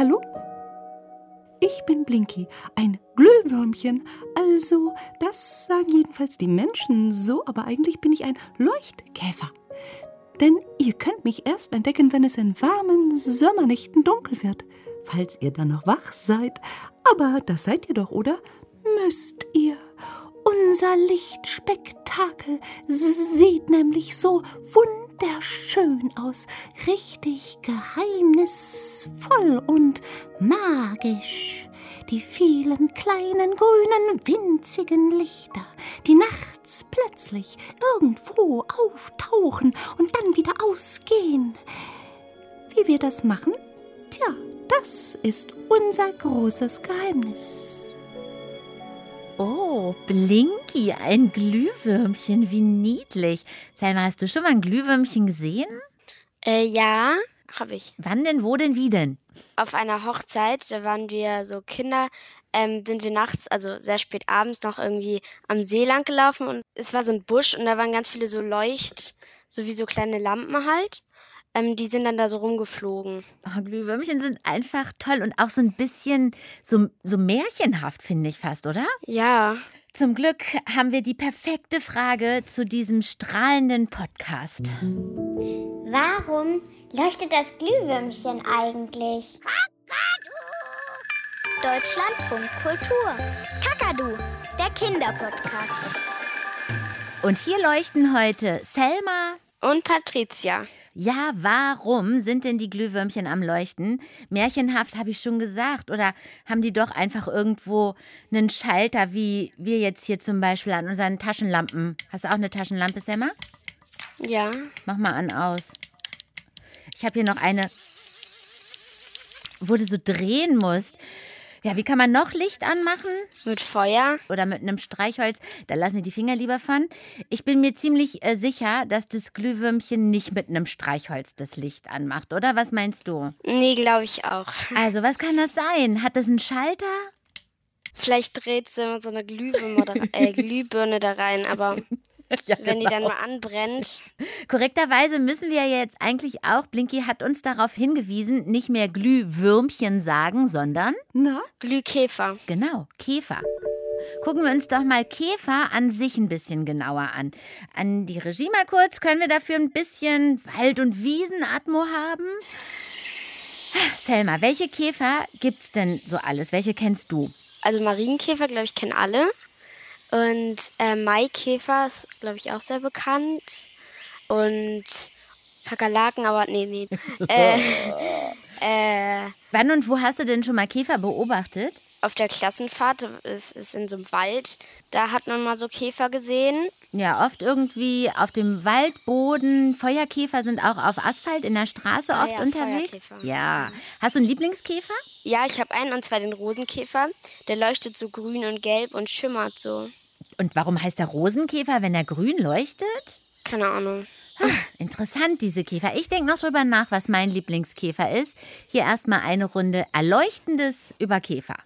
Hallo? Ich bin Blinky, ein Glühwürmchen. Also, das sagen jedenfalls die Menschen so, aber eigentlich bin ich ein Leuchtkäfer. Denn ihr könnt mich erst entdecken, wenn es in warmen Sommernächten dunkel wird. Falls ihr dann noch wach seid. Aber das seid ihr doch, oder? Müsst ihr. Unser Lichtspektakel sieht nämlich so wunderschön aus, richtig geheimnisvoll und magisch. Die vielen kleinen grünen winzigen Lichter, die nachts plötzlich irgendwo auftauchen und dann wieder ausgehen. Wie wir das machen? Tja, das ist unser großes Geheimnis. Oh, Blinky, ein Glühwürmchen, wie niedlich. Selma, hast du schon mal ein Glühwürmchen gesehen? Äh, ja, habe ich. Wann denn, wo denn, wie denn? Auf einer Hochzeit, da waren wir so Kinder, ähm, sind wir nachts, also sehr spät abends, noch irgendwie am See lang gelaufen und es war so ein Busch und da waren ganz viele so Leucht, so wie so kleine Lampen halt. Ähm, die sind dann da so rumgeflogen. Oh, Glühwürmchen sind einfach toll und auch so ein bisschen so, so märchenhaft, finde ich fast, oder? Ja. Zum Glück haben wir die perfekte Frage zu diesem strahlenden Podcast. Warum leuchtet das Glühwürmchen eigentlich? Deutschlandfunk Kultur. Kakadu, der Kinderpodcast. Und hier leuchten heute Selma und Patricia. Ja, warum sind denn die Glühwürmchen am Leuchten? Märchenhaft habe ich schon gesagt. Oder haben die doch einfach irgendwo einen Schalter, wie wir jetzt hier zum Beispiel an unseren Taschenlampen? Hast du auch eine Taschenlampe, Selma? Ja. Mach mal an aus. Ich habe hier noch eine, wo du so drehen musst. Ja, wie kann man noch Licht anmachen? Mit Feuer. Oder mit einem Streichholz. Da lassen wir die Finger lieber von. Ich bin mir ziemlich äh, sicher, dass das Glühwürmchen nicht mit einem Streichholz das Licht anmacht, oder? Was meinst du? Nee, glaube ich auch. Also, was kann das sein? Hat das einen Schalter? Vielleicht dreht sie so eine Glühwürmer da, äh, Glühbirne da rein, aber ja, wenn genau. die dann genau. mal anbrennt. Korrekterweise müssen wir jetzt eigentlich auch, Blinky hat uns darauf hingewiesen, nicht mehr Glühwürmchen sagen, sondern Na? Glühkäfer. Genau, Käfer. Gucken wir uns doch mal Käfer an sich ein bisschen genauer an. An die Regie mal kurz, können wir dafür ein bisschen Wald- und Wiesenatmo haben? Selma, welche Käfer gibt's denn so alles? Welche kennst du? Also Marienkäfer, glaube ich, kennen alle. Und äh, Maikäfer ist, glaube ich, auch sehr bekannt. Und Kakerlaken, aber nee, nee. äh, äh, Wann und wo hast du denn schon mal Käfer beobachtet? Auf der Klassenfahrt, es ist in so einem Wald, da hat man mal so Käfer gesehen. Ja, oft irgendwie auf dem Waldboden. Feuerkäfer sind auch auf Asphalt in der Straße ah, oft ja, unterwegs. Ja. Hast du einen Lieblingskäfer? Ja, ich habe einen und zwar den Rosenkäfer. Der leuchtet so grün und gelb und schimmert so. Und warum heißt er Rosenkäfer, wenn er grün leuchtet? Keine Ahnung. Ah, interessant, diese Käfer. Ich denke noch drüber nach, was mein Lieblingskäfer ist. Hier erstmal eine Runde Erleuchtendes über Käfer.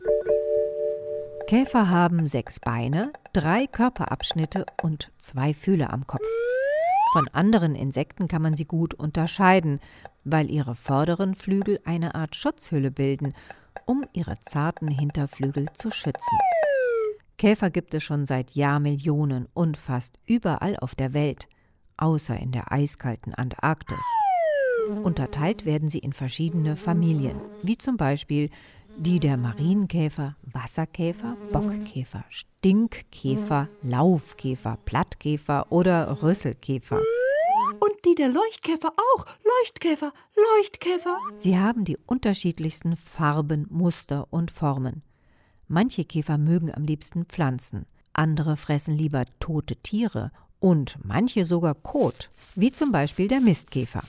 Käfer haben sechs Beine, drei Körperabschnitte und zwei Fühler am Kopf. Von anderen Insekten kann man sie gut unterscheiden, weil ihre vorderen Flügel eine Art Schutzhülle bilden, um ihre zarten Hinterflügel zu schützen. Käfer gibt es schon seit Jahrmillionen und fast überall auf der Welt, außer in der eiskalten Antarktis. Unterteilt werden sie in verschiedene Familien, wie zum Beispiel die der Marienkäfer, Wasserkäfer, Bockkäfer, Stinkkäfer, Laufkäfer, Plattkäfer oder Rüsselkäfer. Und die der Leuchtkäfer auch. Leuchtkäfer, Leuchtkäfer. Sie haben die unterschiedlichsten Farben, Muster und Formen. Manche Käfer mögen am liebsten Pflanzen, andere fressen lieber tote Tiere und manche sogar Kot, wie zum Beispiel der Mistkäfer.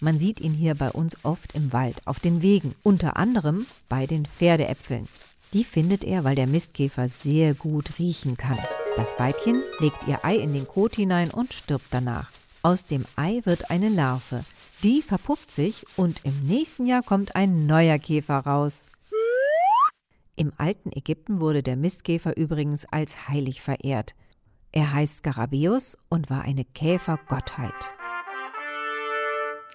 Man sieht ihn hier bei uns oft im Wald, auf den Wegen, unter anderem bei den Pferdeäpfeln. Die findet er, weil der Mistkäfer sehr gut riechen kann. Das Weibchen legt ihr Ei in den Kot hinein und stirbt danach. Aus dem Ei wird eine Larve. Die verpuppt sich und im nächsten Jahr kommt ein neuer Käfer raus. Im alten Ägypten wurde der Mistkäfer übrigens als heilig verehrt. Er heißt Skarabäus und war eine Käfergottheit.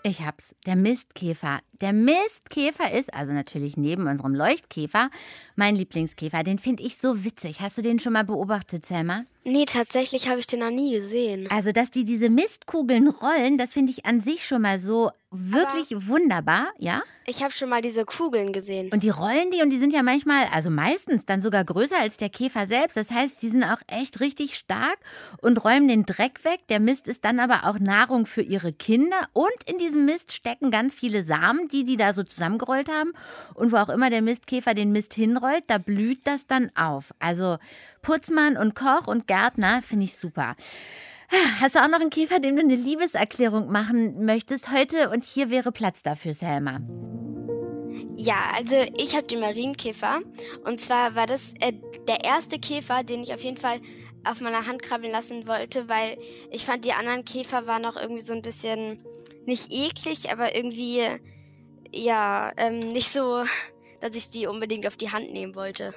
Ich hab's. Der Mistkäfer. Der Mistkäfer ist, also natürlich neben unserem Leuchtkäfer, mein Lieblingskäfer. Den finde ich so witzig. Hast du den schon mal beobachtet, Selma? Nee, tatsächlich habe ich den noch nie gesehen. Also, dass die diese Mistkugeln rollen, das finde ich an sich schon mal so wirklich wunderbar, ja? Ich habe schon mal diese Kugeln gesehen. Und die rollen die und die sind ja manchmal, also meistens dann sogar größer als der Käfer selbst. Das heißt, die sind auch echt richtig stark und räumen den Dreck weg. Der Mist ist dann aber auch Nahrung für ihre Kinder. Und in diesem Mist stecken ganz viele Samen, die die da so zusammengerollt haben. Und wo auch immer der Mistkäfer den Mist hinrollt, da blüht das dann auf. Also Putzmann und Koch und Gärtner finde ich super. Hast du auch noch einen Käfer, dem du eine Liebeserklärung machen möchtest heute? Und hier wäre Platz dafür, Selma. Ja, also ich habe den Marienkäfer. Und zwar war das äh, der erste Käfer, den ich auf jeden Fall auf meiner Hand krabbeln lassen wollte, weil ich fand, die anderen Käfer waren auch irgendwie so ein bisschen nicht eklig, aber irgendwie, ja, ähm, nicht so, dass ich die unbedingt auf die Hand nehmen wollte.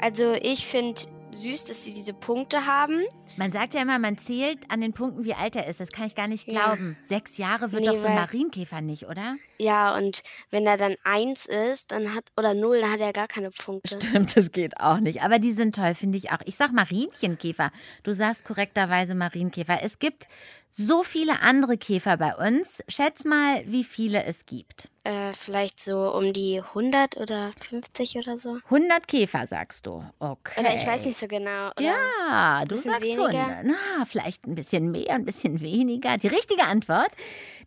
Also ich finde süß, dass sie diese Punkte haben. Man sagt ja immer, man zählt an den Punkten, wie alt er ist. Das kann ich gar nicht Ja. glauben. Sechs Jahre wird Nee, doch so ein Marienkäfer nicht, oder? Ja, und wenn er dann eins ist, dann hat, oder null, dann hat er gar keine Punkte. Stimmt, das geht auch nicht. Aber die sind toll, finde ich auch. Ich sag Marienkäfer. Du sagst korrekterweise Marienkäfer. Es gibt so viele andere Käfer bei uns. Schätz mal, wie viele es gibt. Äh, vielleicht so um die 100 oder 50 oder so. 100 Käfer, sagst du. Okay. Oder ich weiß nicht so genau. Oder Ja, du sagst weniger? 100. Na, vielleicht ein bisschen mehr, ein bisschen weniger. Die richtige Antwort,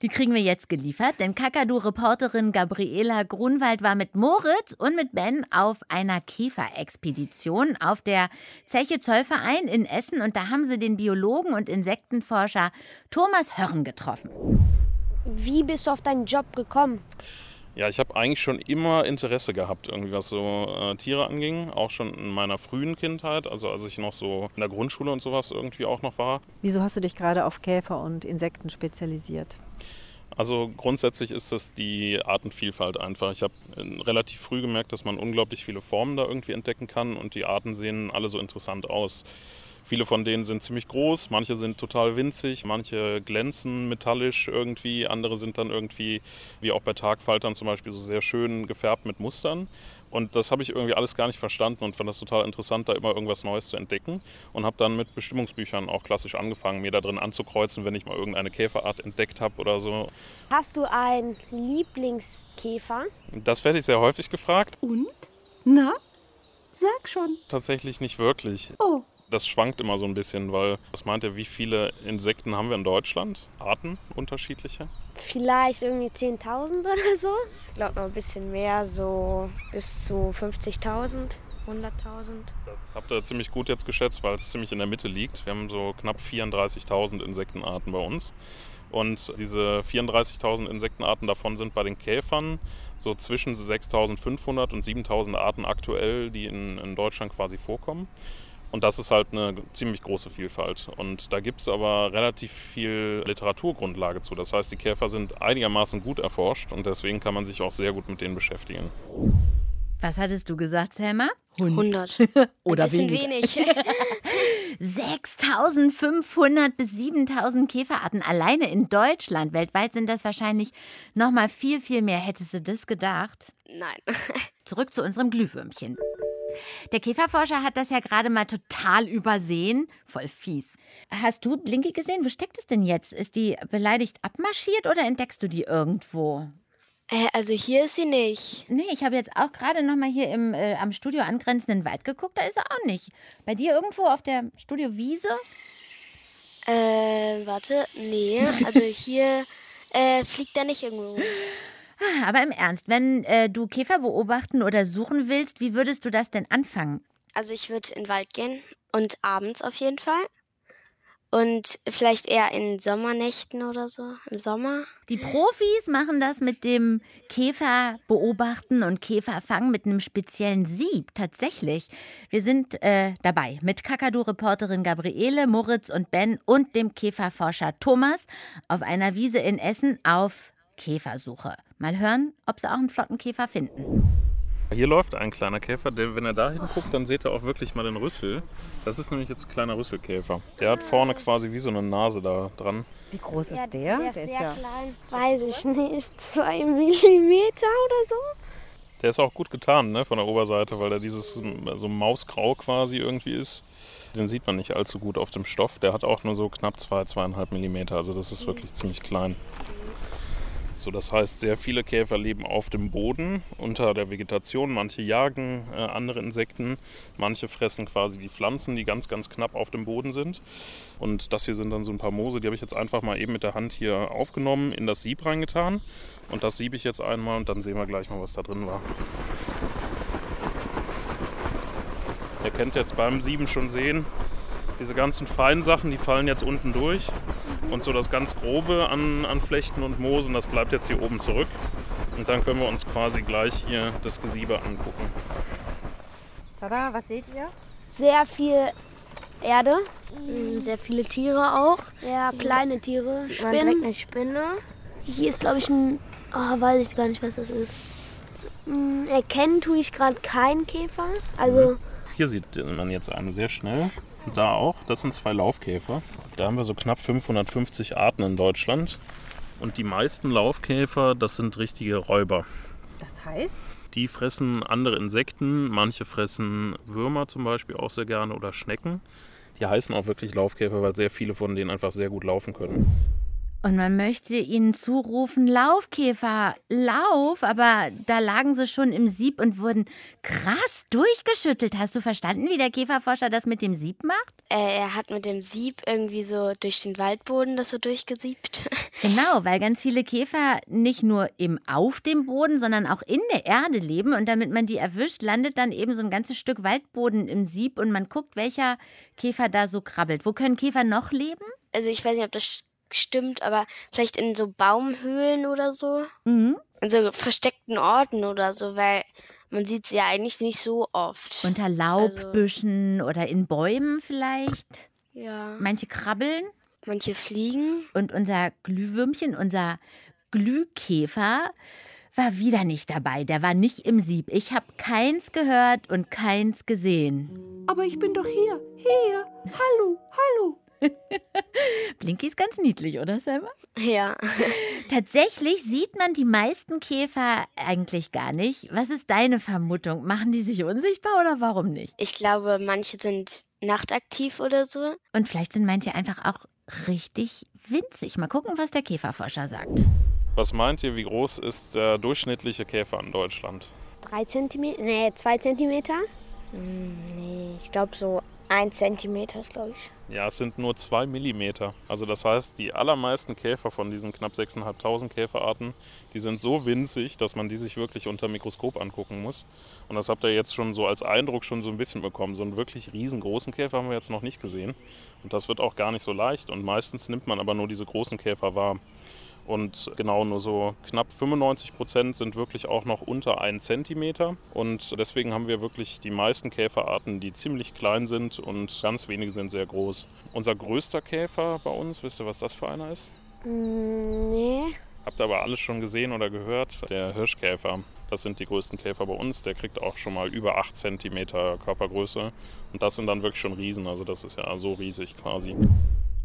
die kriegen wir jetzt geliefert, denn Kakadu-Reporterin Gabriela Grunwald war mit Moritz und mit Ben auf einer Käferexpedition auf der Zeche Zollverein in Essen und da haben sie den Biologen und Insektenforscher Thomas Hörn getroffen. Wie bist du auf deinen Job gekommen? Ja, ich habe eigentlich schon immer Interesse gehabt, irgendwie was so äh, Tiere anging. Auch schon in meiner frühen Kindheit, also als ich noch so in der Grundschule und sowas irgendwie auch noch war. Wieso hast du dich gerade auf Käfer und Insekten spezialisiert? Also grundsätzlich ist das die Artenvielfalt einfach. Ich habe relativ früh gemerkt, dass man unglaublich viele Formen da irgendwie entdecken kann und die Arten sehen alle so interessant aus. Viele von denen sind ziemlich groß, manche sind total winzig, manche glänzen metallisch irgendwie, andere sind dann irgendwie, wie auch bei Tagfaltern zum Beispiel, so sehr schön gefärbt mit Mustern. Und das habe ich irgendwie alles gar nicht verstanden und fand das total interessant, da immer irgendwas Neues zu entdecken. Und habe dann mit Bestimmungsbüchern auch klassisch angefangen, mir da drin anzukreuzen, wenn ich mal irgendeine Käferart entdeckt habe oder so. Hast du einen Lieblingskäfer? Das werde ich sehr häufig gefragt. Und? Na? Sag schon. Tatsächlich nicht wirklich. Oh, Das schwankt immer so ein bisschen, weil was meint ihr, wie viele Insekten haben wir in Deutschland? Arten unterschiedliche? Vielleicht irgendwie 10.000 oder so? Ich glaube noch ein bisschen mehr, so bis zu 50.000, 100.000. Das habt ihr ziemlich gut jetzt geschätzt, weil es ziemlich in der Mitte liegt. Wir haben so knapp 34.000 Insektenarten bei uns. Und diese 34.000 Insektenarten davon sind bei den Käfern so zwischen 6.500 und 7.000 Arten aktuell, die in, in Deutschland quasi vorkommen. Und das ist halt eine ziemlich große Vielfalt. Und da gibt es aber relativ viel Literaturgrundlage zu. Das heißt, die Käfer sind einigermaßen gut erforscht und deswegen kann man sich auch sehr gut mit denen beschäftigen. Was hattest du gesagt, Selma? 100. Oder Ein bisschen weniger. wenig. 6500 bis 7000 Käferarten alleine in Deutschland. Weltweit sind das wahrscheinlich noch mal viel, viel mehr. Hättest du das gedacht? Nein. Zurück zu unserem Glühwürmchen. Der Käferforscher hat das ja gerade mal total übersehen. Voll fies. Hast du Blinky gesehen? Wo steckt es denn jetzt? Ist die beleidigt abmarschiert oder entdeckst du die irgendwo? Äh, also hier ist sie nicht. Nee, ich habe jetzt auch gerade noch mal hier im äh, am Studio angrenzenden Wald geguckt. Da ist er auch nicht. Bei dir irgendwo auf der Studiowiese? Äh, warte. Nee, also hier äh, fliegt er nicht irgendwo. Ah, Aber im Ernst, wenn äh, du Käfer beobachten oder suchen willst, wie würdest du das denn anfangen? Also ich würde in den Wald gehen und abends auf jeden Fall. Und vielleicht eher in Sommernächten oder so, im Sommer. Die Profis machen das mit dem Käfer beobachten und Käferfangen mit einem speziellen Sieb. Tatsächlich. Wir sind äh, dabei mit Kakadu-Reporterin Gabriele, Moritz und Ben und dem Käferforscher Thomas auf einer Wiese in Essen auf Käfersuche. Mal hören, ob sie auch einen flotten Käfer finden. Hier läuft ein kleiner Käfer, der, wenn er da hinguckt, dann seht ihr auch wirklich mal den Rüssel. Das ist nämlich jetzt ein kleiner Rüsselkäfer. Der hat vorne quasi wie so eine Nase da dran. Wie groß ist der? Der ist Der ist sehr ja klein. Weiß ich nicht, zwei Millimeter oder so. Der ist auch gut getan ne, von der Oberseite, weil er dieses so Mausgrau quasi irgendwie ist. Den sieht man nicht allzu gut auf dem Stoff. Der hat auch nur so knapp 2, zwei, 2,5 Millimeter. Also das ist wirklich ziemlich klein. So, das heißt, sehr viele Käfer leben auf dem Boden unter der Vegetation. Manche jagen äh, andere Insekten, manche fressen quasi die Pflanzen, die ganz, ganz knapp auf dem Boden sind. Und das hier sind dann so ein paar Moose, die habe ich jetzt einfach mal eben mit der Hand hier aufgenommen, in das Sieb reingetan. Und das siebe ich jetzt einmal und dann sehen wir gleich mal, was da drin war. Ihr könnt jetzt beim Sieben schon sehen, diese ganzen feinen Sachen, die fallen jetzt unten durch. Und so das ganz Grobe an, an Flechten und Moosen, das bleibt jetzt hier oben zurück. Und dann können wir uns quasi gleich hier das Gesiebe angucken. Tada, was seht ihr? Sehr viel Erde. Mm, Sehr viele Tiere auch. Ja, kleine Tiere. Spinnen. eine Spinne. Hier ist, glaube ich, ein. Oh, weiß ich gar nicht, was das ist. Hm, erkennen tue ich gerade keinen Käfer. Also, Hier sieht man jetzt einen sehr schnell. Da auch, das sind zwei Laufkäfer. Da haben wir so knapp 550 Arten in Deutschland. Und die meisten Laufkäfer, das sind richtige Räuber. Das heißt? Die fressen andere Insekten, manche fressen Würmer zum Beispiel auch sehr gerne oder Schnecken. Die heißen auch wirklich Laufkäfer, weil sehr viele von denen einfach sehr gut laufen können. Und man möchte ihnen zurufen, Laufkäfer, lauf, aber da lagen sie schon im Sieb und wurden krass durchgeschüttelt. Hast du verstanden, wie der Käferforscher das mit dem Sieb macht? Äh, er hat mit dem Sieb irgendwie so durch den Waldboden das so durchgesiebt. Genau, weil ganz viele Käfer nicht nur eben auf dem Boden, sondern auch in der Erde leben. Und damit man die erwischt, landet dann eben so ein ganzes Stück Waldboden im Sieb und man guckt, welcher Käfer da so krabbelt. Wo können Käfer noch leben? Also ich weiß nicht, ob das stimmt, aber vielleicht in so Baumhöhlen oder so. Mhm. In so versteckten Orten oder so, weil man sieht sie ja eigentlich nicht so oft. Unter Laubbüschen oder in Bäumen vielleicht. ja. Manche krabbeln. Manche fliegen. Und unser Glühwürmchen, unser Glühkäfer, war wieder nicht dabei. Der war nicht im Sieb. Ich habe keins gehört und keins gesehen. Aber ich bin doch hier. Hier. Hallo, hallo. Blinky ist ganz niedlich, oder Selma? Ja. Tatsächlich sieht man die meisten Käfer eigentlich gar nicht. Was ist deine Vermutung? Machen die sich unsichtbar oder warum nicht? Ich glaube, manche sind nachtaktiv oder so. Und vielleicht sind manche einfach auch richtig winzig. Mal gucken, was der Käferforscher sagt. Was meint ihr, wie groß ist der durchschnittliche Käfer in Deutschland? drei Zentimeter. Nee, zwei Zentimeter. Mm, Nee, ich glaube so ein Zentimeter glaube ich. Ja, es sind nur zwei Millimeter. Also das heißt, die allermeisten Käfer von diesen knapp 6.500 Käferarten, die sind so winzig, dass man die sich wirklich unter Mikroskop angucken muss. Und das habt ihr jetzt schon so als Eindruck schon so ein bisschen bekommen. So einen wirklich riesengroßen Käfer haben wir jetzt noch nicht gesehen. Und das wird auch gar nicht so leicht. Und meistens nimmt man aber nur diese großen Käfer wahr. Und genau nur so knapp 95 Prozent sind wirklich auch noch unter 1 Zentimeter. Und deswegen haben wir wirklich die meisten Käferarten, die ziemlich klein sind und ganz wenige sind sehr groß. Unser größter Käfer bei uns, wisst ihr, was das für einer ist? Hm, nee. Habt ihr aber alles schon gesehen oder gehört? Der Hirschkäfer. Das sind die größten Käfer bei uns. Der kriegt auch schon mal über 8 Zentimeter Körpergröße. Und das sind dann wirklich schon Riesen. Also das ist ja so riesig quasi.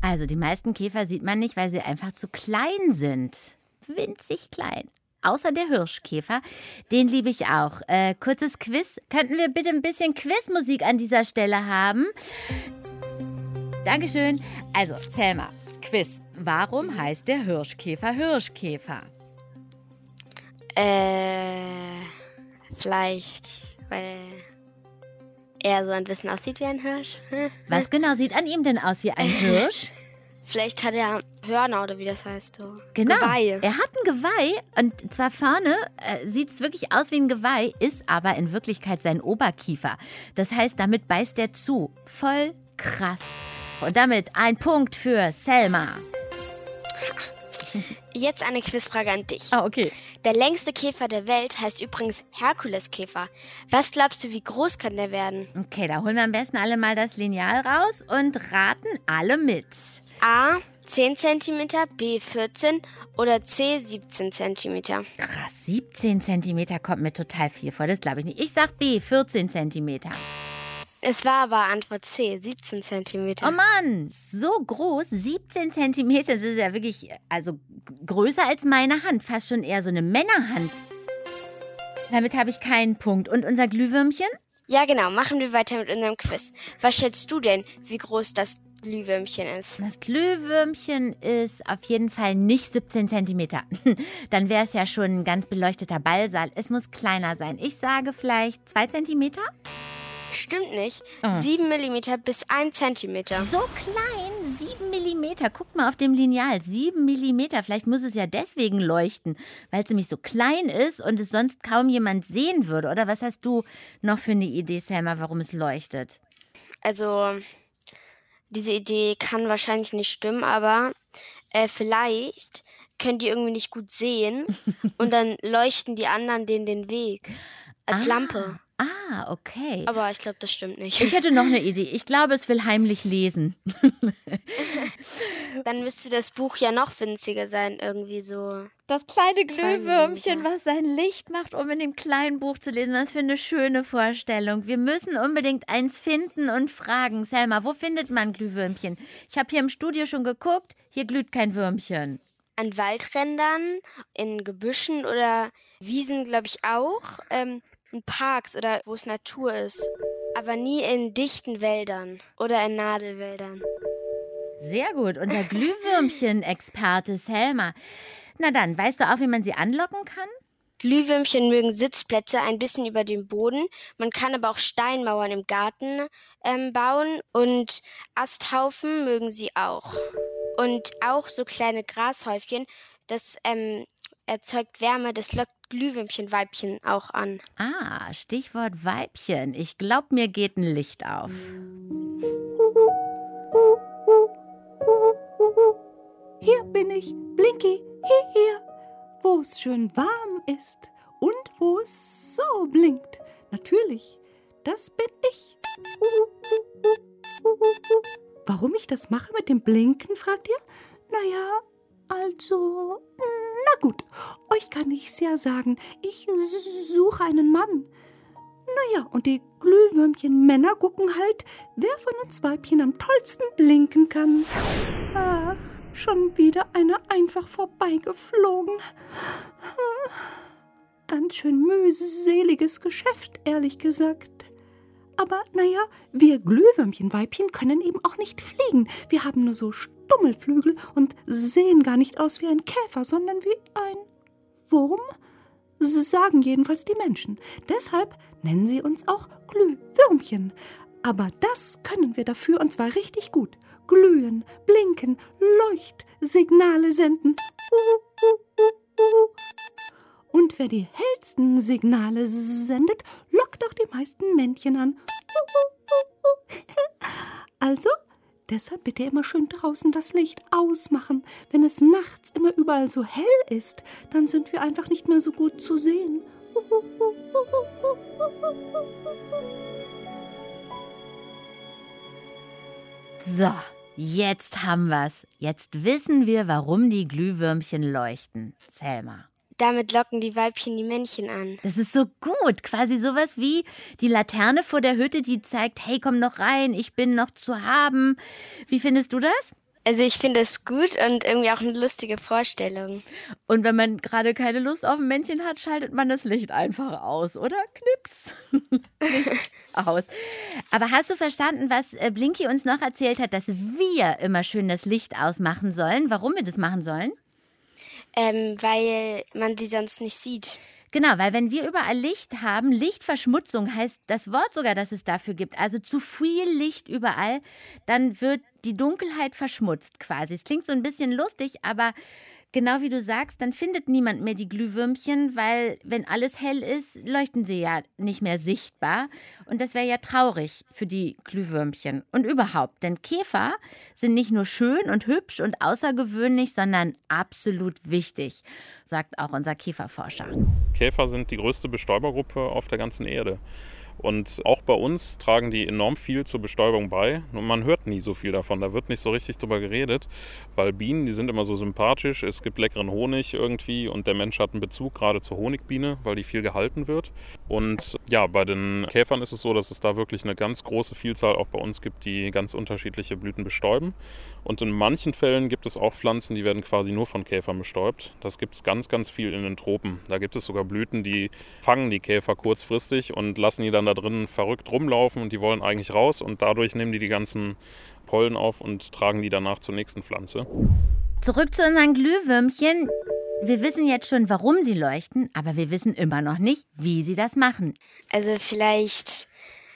Also die meisten Käfer sieht man nicht, weil sie einfach zu klein sind. Winzig klein. Außer der Hirschkäfer. Den liebe ich auch. Äh, kurzes Quiz. Könnten wir bitte ein bisschen Quizmusik an dieser Stelle haben? Dankeschön. Also, Selma, Quiz. Warum heißt der Hirschkäfer Hirschkäfer? Äh, vielleicht, weil er so ein bisschen aussieht wie ein Hirsch. Was genau sieht an ihm denn aus wie ein Hirsch? Vielleicht hat er Hörner oder wie das heißt. So. Genau. Geweih. Er hat ein Geweih und zwar vorne äh, sieht es wirklich aus wie ein Geweih, ist aber in Wirklichkeit sein Oberkiefer. Das heißt, damit beißt er zu. Voll krass. Und damit ein Punkt für Selma. Jetzt eine Quizfrage an dich. Ah, okay. Der längste Käfer der Welt heißt übrigens Herkuleskäfer. Was glaubst du, wie groß kann der werden? Okay, da holen wir am besten alle mal das Lineal raus und raten alle mit. A 10 cm, B 14 oder C 17 cm. Krass, 17 Zentimeter kommt mir total viel vor. Das glaube ich nicht. Ich sag B, 14 Zentimeter. Es war aber Antwort C, 17 cm. Oh Mann, so groß, 17 Zentimeter, das ist ja wirklich, also größer als meine Hand, fast schon eher so eine Männerhand. Damit habe ich keinen Punkt. Und unser Glühwürmchen? Ja, genau. Machen wir weiter mit unserem Quiz. Was schätzt du denn, wie groß das Glühwürmchen ist? Das Glühwürmchen ist auf jeden Fall nicht 17 Zentimeter. Dann wäre es ja schon ein ganz beleuchteter Ballsaal. Es muss kleiner sein. Ich sage vielleicht 2 Zentimeter? Stimmt nicht. Oh. 7 mm bis 1 cm. So klein, 7 mm. Guckt mal auf dem Lineal, 7 mm. Vielleicht muss es ja deswegen leuchten, weil es nämlich so klein ist und es sonst kaum jemand sehen würde. Oder was hast du noch für eine Idee, Selma, warum es leuchtet? Also, diese Idee kann wahrscheinlich nicht stimmen, aber äh, vielleicht können die irgendwie nicht gut sehen und dann leuchten die anderen denen den Weg als ah. Lampe. Ah, okay. Aber ich glaube, das stimmt nicht. Ich hätte noch eine Idee. Ich glaube, es will heimlich lesen. Dann müsste das Buch ja noch winziger sein, irgendwie so. Das kleine Glühwürmchen, was sein Licht macht, um in dem kleinen Buch zu lesen. Was für eine schöne Vorstellung. Wir müssen unbedingt eins finden und fragen. Selma, wo findet man Glühwürmchen? Ich habe hier im Studio schon geguckt. Hier glüht kein Würmchen. An Waldrändern, in Gebüschen oder Wiesen, glaube ich, auch. Ähm, in Parks oder wo es Natur ist. Aber nie in dichten Wäldern oder in Nadelwäldern. Sehr gut. Unser Glühwürmchen-Experte Selma. Na dann, weißt du auch, wie man sie anlocken kann? Glühwürmchen mögen Sitzplätze ein bisschen über dem Boden. Man kann aber auch Steinmauern im Garten ähm, bauen und Asthaufen mögen sie auch. Und auch so kleine Grashäufchen, das ähm, erzeugt Wärme, das lockt Glühwürmchen-Weibchen auch an. Ah, Stichwort Weibchen. Ich glaube, mir geht ein Licht auf. Hier bin ich, Blinky, hier, wo es schön warm ist und wo es so blinkt. Natürlich, das bin ich. Warum ich das mache mit dem Blinken, fragt ihr? Naja, also, na gut, euch kann ich's ja sagen. Ich suche einen Mann. Naja, und die Glühwürmchen-Männer gucken halt, wer von uns Weibchen am tollsten blinken kann. Ach, schon wieder einer einfach vorbeigeflogen. Ganz schön mühseliges Geschäft, ehrlich gesagt. Aber naja, wir Glühwürmchenweibchen können eben auch nicht fliegen. Wir haben nur so Stummelflügel und sehen gar nicht aus wie ein Käfer, sondern wie ein Wurm? Sagen jedenfalls die Menschen. Deshalb nennen sie uns auch Glühwürmchen. Aber das können wir dafür und zwar richtig gut. Glühen, blinken, Leuchtsignale senden. Und wer die hellsten Signale sendet, lockt auch die meisten Männchen an. Also Deshalb bitte immer schön draußen das Licht ausmachen. Wenn es nachts immer überall so hell ist, dann sind wir einfach nicht mehr so gut zu sehen. So, jetzt haben wir's. Jetzt wissen wir, warum die Glühwürmchen leuchten. Selma. Damit locken die Weibchen die Männchen an. Das ist so gut. Quasi sowas wie die Laterne vor der Hütte, die zeigt, hey, komm noch rein, ich bin noch zu haben. Wie findest du das? Also ich finde es gut und irgendwie auch eine lustige Vorstellung. Und wenn man gerade keine Lust auf ein Männchen hat, schaltet man das Licht einfach aus, oder? Knips. aus. Aber hast du verstanden, was äh, Blinky uns noch erzählt hat, dass wir immer schön das Licht ausmachen sollen? Warum wir das machen sollen? Ähm, weil man sie sonst nicht sieht. Genau, weil wenn wir überall Licht haben, Lichtverschmutzung heißt das Wort sogar, dass es dafür gibt, also zu viel Licht überall, dann wird die Dunkelheit verschmutzt quasi. Es klingt so ein bisschen lustig, aber genau wie du sagst, dann findet niemand mehr die Glühwürmchen, weil wenn alles hell ist, leuchten sie ja nicht mehr sichtbar. Und das wäre ja traurig für die Glühwürmchen. Und überhaupt, denn Käfer sind nicht nur schön und hübsch und außergewöhnlich, sondern absolut wichtig, sagt auch unser Käferforscher. Käfer sind die größte Bestäubergruppe auf der ganzen Erde. Und auch bei uns tragen die enorm viel zur Bestäubung bei. Nur man hört nie so viel davon. Da wird nicht so richtig drüber geredet, weil Bienen, die sind immer so sympathisch. Es gibt leckeren Honig irgendwie und der Mensch hat einen Bezug gerade zur Honigbiene, weil die viel gehalten wird. Und ja, bei den Käfern ist es so, dass es da wirklich eine ganz große Vielzahl auch bei uns gibt, die ganz unterschiedliche Blüten bestäuben. Und in manchen Fällen gibt es auch Pflanzen, die werden quasi nur von Käfern bestäubt. Das gibt es ganz, ganz viel in den Tropen. Da gibt es sogar Blüten, die fangen die Käfer kurzfristig und lassen die dann da drin verrückt rumlaufen und die wollen eigentlich raus und dadurch nehmen die die ganzen Pollen auf und tragen die danach zur nächsten Pflanze. Zurück zu unseren Glühwürmchen. Wir wissen jetzt schon, warum sie leuchten, aber wir wissen immer noch nicht, wie sie das machen. Also vielleicht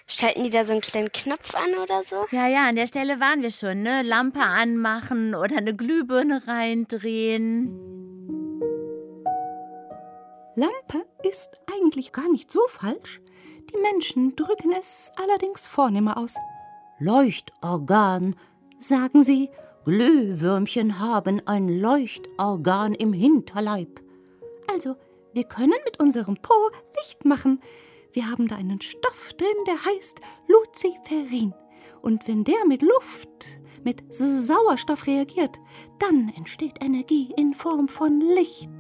schalten die da so einen kleinen Knopf an oder so? Ja, ja, an der Stelle waren wir schon, ne? Lampe anmachen oder eine Glühbirne reindrehen. Lampe ist eigentlich gar nicht so falsch. Die Menschen drücken es allerdings vornehmer aus. Leuchtorgan, sagen sie. Glühwürmchen haben ein Leuchtorgan im Hinterleib. Also, wir können mit unserem Po Licht machen. Wir haben da einen Stoff drin, der heißt Luciferin. Und wenn der mit Luft, mit Sauerstoff reagiert, dann entsteht Energie in Form von Licht.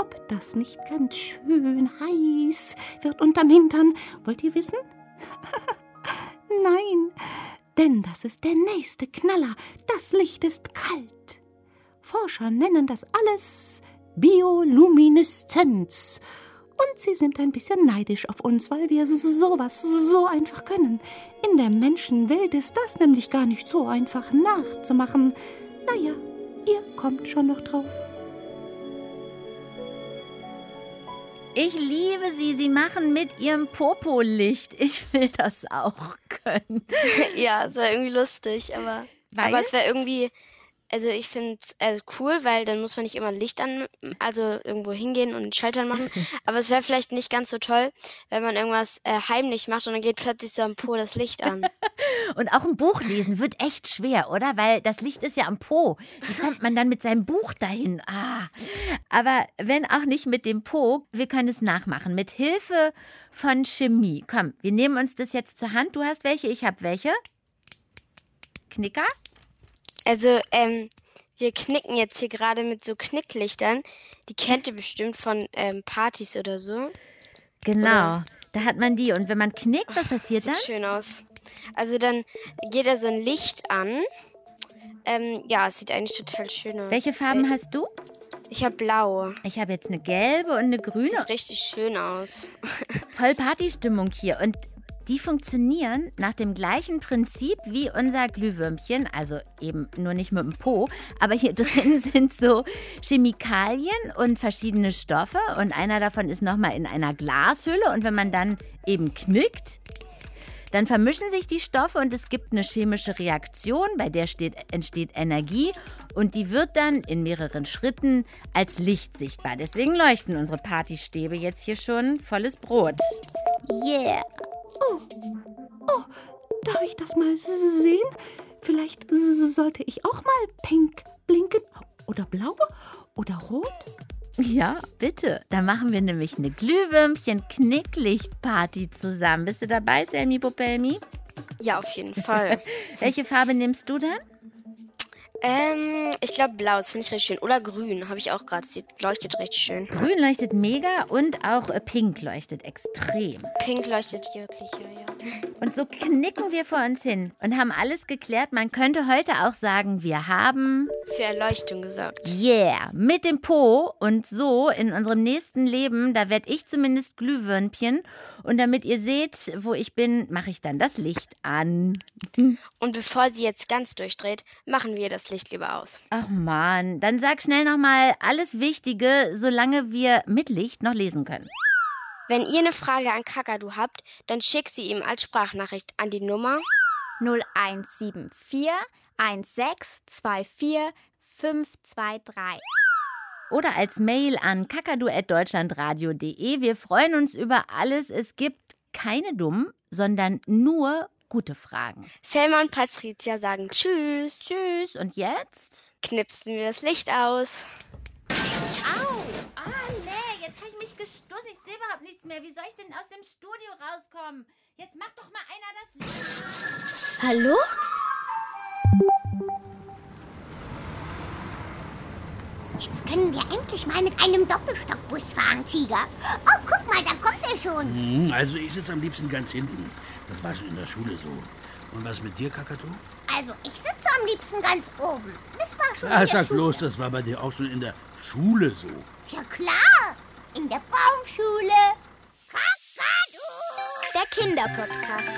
Ob das nicht ganz schön heiß wird unterm Hintern, wollt ihr wissen? Nein, denn das ist der nächste Knaller. Das Licht ist kalt. Forscher nennen das alles Biolumineszenz. Und sie sind ein bisschen neidisch auf uns, weil wir sowas so einfach können. In der Menschenwelt ist das nämlich gar nicht so einfach nachzumachen. Naja, ihr kommt schon noch drauf. Ich liebe sie. Sie machen mit ihrem Popo-Licht. Ich will das auch können. ja, es war irgendwie lustig, aber, Weil? aber es wäre irgendwie, also ich finde es äh, cool, weil dann muss man nicht immer Licht an, also irgendwo hingehen und Schaltern machen. aber es wäre vielleicht nicht ganz so toll, wenn man irgendwas äh, heimlich macht und dann geht plötzlich so am Po das Licht an. Und auch ein Buch lesen wird echt schwer, oder? Weil das Licht ist ja am Po. Wie kommt man dann mit seinem Buch dahin? Ah. Aber wenn auch nicht mit dem Po, wir können es nachmachen. Mit Hilfe von Chemie. Komm, wir nehmen uns das jetzt zur Hand. Du hast welche, ich habe welche. Knicker? Also, ähm, wir knicken jetzt hier gerade mit so Knicklichtern. Die kennt ihr bestimmt von ähm, Partys oder so. Genau. Oder- Da hat man die. Und wenn man knickt, was passiert Sieht dann? schön aus. Also dann geht da so ein Licht an. Ähm, ja, es sieht eigentlich total schön aus. Welche Farben hast du? Ich habe blau. Ich habe jetzt eine gelbe und eine grüne. Sieht richtig schön aus. Voll Partystimmung hier. Und die funktionieren nach dem gleichen Prinzip wie unser Glühwürmchen. Also eben nur nicht mit dem Po. Aber hier drin sind so Chemikalien und verschiedene Stoffe. Und einer davon ist nochmal in einer Glashülle. Und wenn man dann eben knickt, dann vermischen sich die Stoffe und es gibt eine chemische Reaktion, bei der steht, entsteht Energie und die wird dann in mehreren Schritten als Licht sichtbar. Deswegen leuchten unsere Partystäbe jetzt hier schon volles Brot. Yeah! Oh, darf ich das mal sehen? Vielleicht sollte ich auch mal pink blinken. Oder blau? Oder rot? Ja, bitte. Da machen wir nämlich eine Glühwürmchen-Knicklicht-Party zusammen. Bist du dabei, Selmi Popelmi? Ja, auf jeden Fall. Welche Farbe nimmst du dann? Ähm, ich glaube blau, das finde ich richtig schön. Oder grün, habe ich auch gerade. Sieht leuchtet richtig schön. Grün leuchtet mega und auch äh, pink leuchtet extrem. Pink leuchtet wirklich, ja, ja. Und so knicken wir vor uns hin und haben alles geklärt. Man könnte heute auch sagen, wir haben Für Erleuchtung gesorgt. Yeah mit dem Po und so in unserem nächsten Leben, da werde ich zumindest Glühwürmchen und damit ihr seht, wo ich bin, mache ich dann das Licht an. Und bevor sie jetzt ganz durchdreht, machen wir das Licht lieber aus. Ach man, dann sag schnell nochmal alles Wichtige, solange wir mit Licht noch lesen können. Wenn ihr eine Frage an Kakadu habt, dann schickt sie ihm als Sprachnachricht an die Nummer 0174 1624 523. oder als Mail an kakadu.deutschlandradio.de. Wir freuen uns über alles. Es gibt keine dummen, sondern nur gute Fragen. Selma und Patricia sagen Tschüss. Tschüss. Und jetzt? Knipsen wir das Licht aus. Au! Ah, nee, jetzt habe ich mich gestoßen. Ich sehe überhaupt nichts mehr. Wie soll ich denn aus dem Studio rauskommen? Jetzt macht doch mal einer das Licht. Hallo? Jetzt können wir endlich mal mit einem Doppelstockbus fahren, Tiger. Oh, guck mal, da kommt er schon. Hm, also ich sitze am liebsten ganz hinten. Das war schon in der Schule so. Und was mit dir, Kakatu? Also, ich sitze am liebsten ganz oben. Das war schon Ah, in der sag Schule. bloß, das war bei dir auch schon in der Schule so. Ja, klar. In der Baumschule. Der Kinderpodcast.